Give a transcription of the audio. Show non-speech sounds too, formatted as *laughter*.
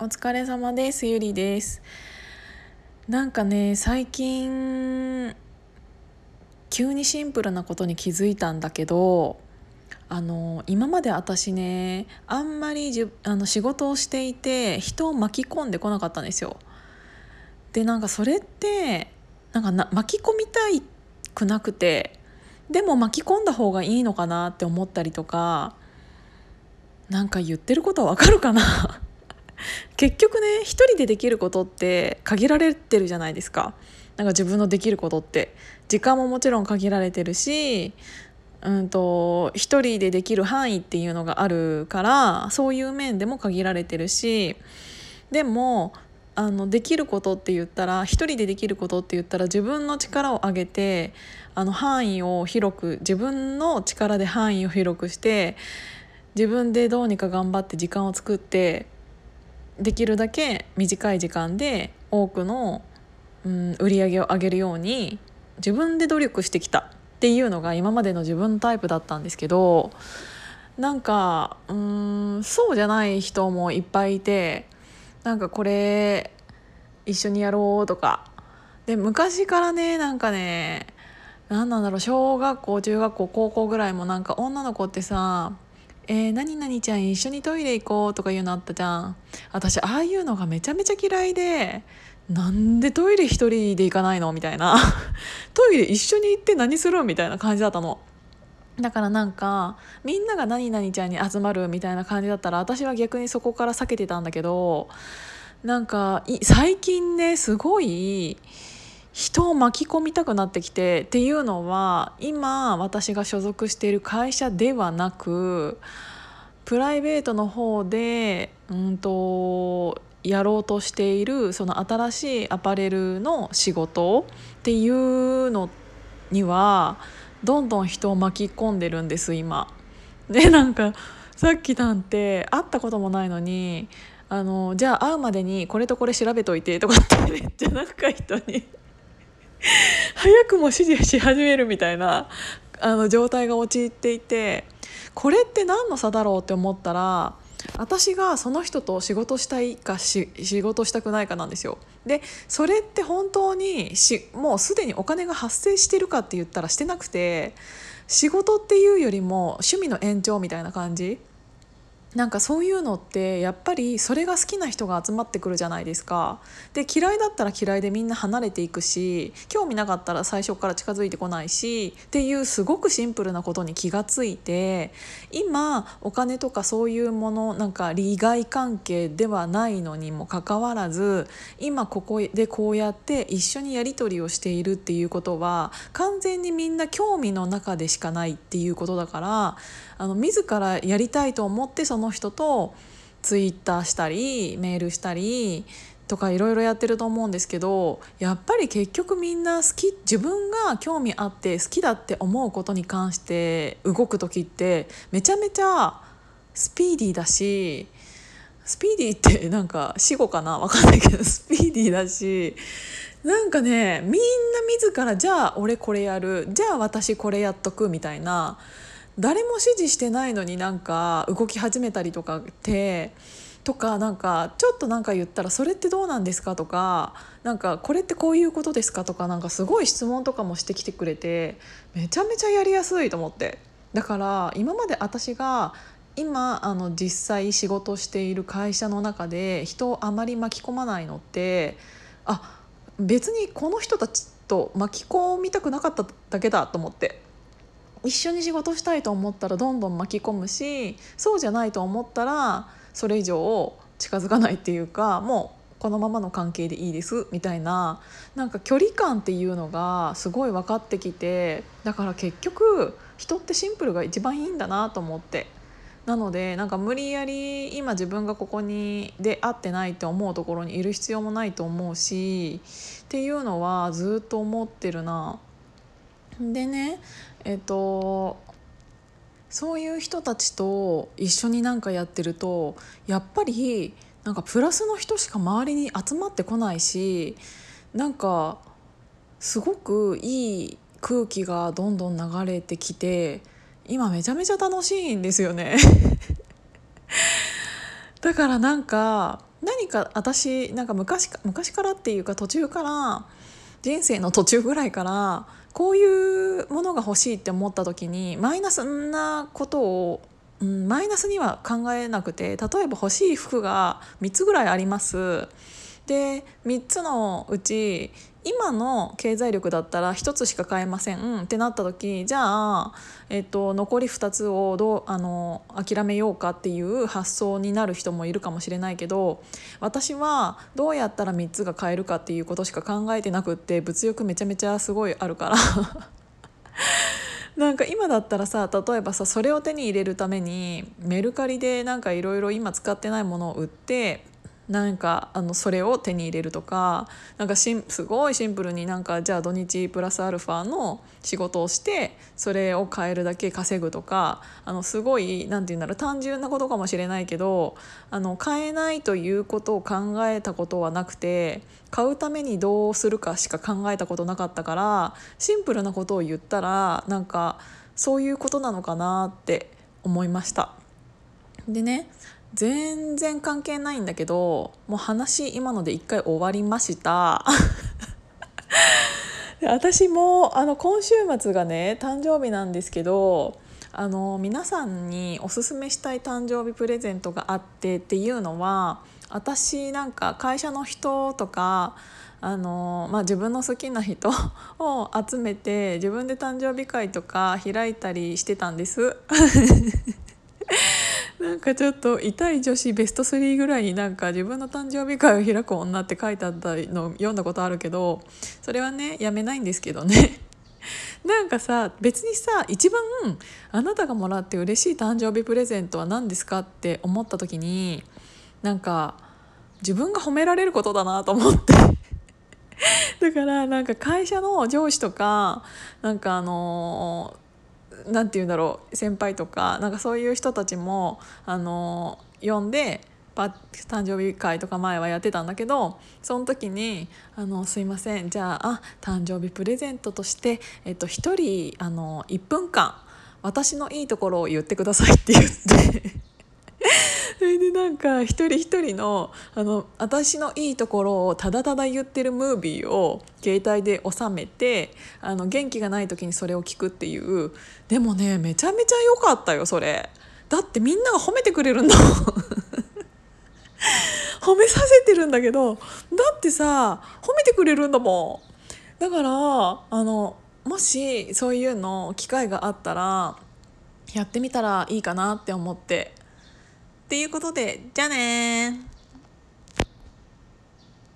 お疲れ様です。ゆりです。なんかね最近急にシンプルなことに気づいたんだけどあの今まで私ねあんまりじあの仕事をしていて人を巻き込んでこなかったんですよ。でなんかそれってなんかな巻き込みたいくなくてでも巻き込んだ方がいいのかなって思ったりとかなんか言ってることはわかるかな？結局ね一人でできることって限られてるじゃないですか。なんか自分のできることって。時間ももちろん限られてるしうんと一人でできる範囲っていうのがあるからそういう面でも限られてるし。でもあのできることって言ったら一人でできることって言ったら自分の力を上げてあの範囲を広く自分の力で範囲を広くして自分でどうにか頑張って時間を作ってできるだけ短い時間で多くの、うん、売り上げを上げるように自分で努力してきたっていうのが今までの自分のタイプだったんですけどなんかうんそうじゃない人もいっぱいいてなんかこれ一緒にやろうとか。で昔からねなんかね何なんだろう小学校中学校高校ぐらいもなんか女の子ってさえー、何々ちゃん一緒にトイレ行こうとか言うのあったじゃん。私ああいうのがめちゃめちゃ嫌いでなんでトイレ一人で行かないのみたいな。*laughs* トイレ一緒に行って何するみたいな感じだったの。だからなんかみんなが何々ちゃんに集まるみたいな感じだったら私は逆にそこから避けてたんだけどなんか最近ねすごい人を巻き込みたくなってきてっていうのは今私が所属している会社ではなくプライベートの方でうんとやろうとしているその新しいアパレルの仕事っていうのにはどんどん人を巻き込んでるんです今。でなんかさっきなんて会ったこともないのにあのじゃあ会うまでにこれとこれ調べといてとかってめっちゃなんか人に早くも指示し始めるみたいなあの状態が陥っていてこれって何の差だろうって思ったら私がその人と仕事したいか仕事したくないかなんですよ。でそれって本当にしもうすでにお金が発生してるかって言ったらしてなくて仕事っていうよりも趣味の延長みたいな感じなんかそういうのってやっぱりそれが好きな人が集まってくるじゃないですか。で嫌いだったら嫌いでみんな離れていくし興味なかったら最初から近づいてこないしっていうすごくシンプルなことに気がついて今お金とかそういうものなんか利害関係ではないのにもかかわらず今ここでこうやって一緒にやり取りをしているっていうことは完全にみんな興味の中でしかないっていうことだからあの自らやりたいと思ってその人とツイッターしたりメールしたりとかいろいろやってると思うんですけどやっぱり結局みんな好き自分が興味あって好きだって思うことに関して動く時ってめちゃめちゃスピーディーだしスピーディーってなんか死語かな？わかんないけど *laughs* スピーディーだしなんかねみんな自らじゃあ俺これやるじゃあ私これやっとくみたいな誰も指示してないのになんか動き始めたりとかってとかなんかちょっとなんか言ったら「それってどうなんですか?」とか「なんかこれってこういうことですか?」とかなんかすごい質問とかもしてきてくれてめちゃめちゃやりやすいと思ってだから今まで私が今あの実際仕事している会社の中で人をあまり巻き込まないのってあ別にこの人たちと巻き込みたくなかっただけだと思って一緒に仕事したいと思ったらどんどん巻き込むしそうじゃないと思ったらそれ以上近づかないっていうかもうこのままの関係でいいですみたいななんか距離感っていうのがすごい分かってきてだから結局人ってシンプルが一番いいんだなと思ってなのでなんか無理やり今自分がここにで会ってないって思うところにいる必要もないと思うしっていうのはずっと思ってるな。でねえっとそういう人たちと一緒になんかやってるとやっぱりなんかプラスの人しか周りに集まってこないしなんかすごくいい空気がどんどん流れてきて今めちゃめちゃ楽しいんですよね。*laughs* だからなんか何か私なんか昔か昔からっていうか途中から人生の途中ぐらいからこういうものが欲しいって思った時にマイナスなことを、うん、マイナスには考えなくて例えば欲しい服が3つぐらいあります。で3つのうち今の経済力だったら1つしか買えません。ってなった時じゃあ、えっと、残り2つをどうあの諦めようかっていう発想になる人もいるかもしれないけど私はどうやったら3つが買えるかっていうことしか考えてなくって物欲めちゃめちゃすごいあるから。*laughs* なんか今だったらさ例えばさそれを手に入れるためにメルカリでなんかいろいろ今使ってないものを売ってなんかあのそれを手に入れるとかなんかしすごいシンプルになんかじゃあ土日プラスアルファの仕事をしてそれを買えるだけ稼ぐとかあのすごい何て言うんだろう単純なことかもしれないけどあの買えないということを考えたことはなくて買うためにどうするかしか考えたことなかったからシンプルなことを言ったらなんかそういうことなのかなって思いました。でね全然関係ないんだけどもう話今ので一回終わりました *laughs* 私もあの今週末がね誕生日なんですけどあの皆さんにおすすめしたい誕生日プレゼントがあってっていうのは私なんか会社の人とかあの、まあ、自分の好きな人 *laughs* を集めて自分で誕生日会とか開いたりしてたんです。*laughs* なんかちょっと痛い女子ベスト3ぐらいになんか自分の誕生日会を開く女って書いてあったの読んだことあるけどそれはねやめないんですけどね。*laughs* なんかさ別にさ一番あなたがもらって嬉しい誕生日プレゼントは何ですかって思った時になんか自分が褒められることだなと思って。*laughs* だからなんか会社の上司とかなんかあのー何て言うんだろう先輩とかなんかそういう人たちもあの呼んで誕生日会とか前はやってたんだけどその時に「あのすいませんじゃあ誕生日プレゼントとして、えっと、1人あの1分間私のいいところを言ってください」って言って。それでなんか一人一人のあの私のいいところをただただ言ってるムービーを携帯で収めてあの元気がない時にそれを聞くっていう。でもねめちゃめちゃ良かったよそれ。だってみんなが褒めてくれるんだもん。*laughs* 褒めさせてるんだけどだってさ褒めてくれるんだもん。だからあのもしそういうの機会があったらやってみたらいいかなって思って。っていうことでじゃあね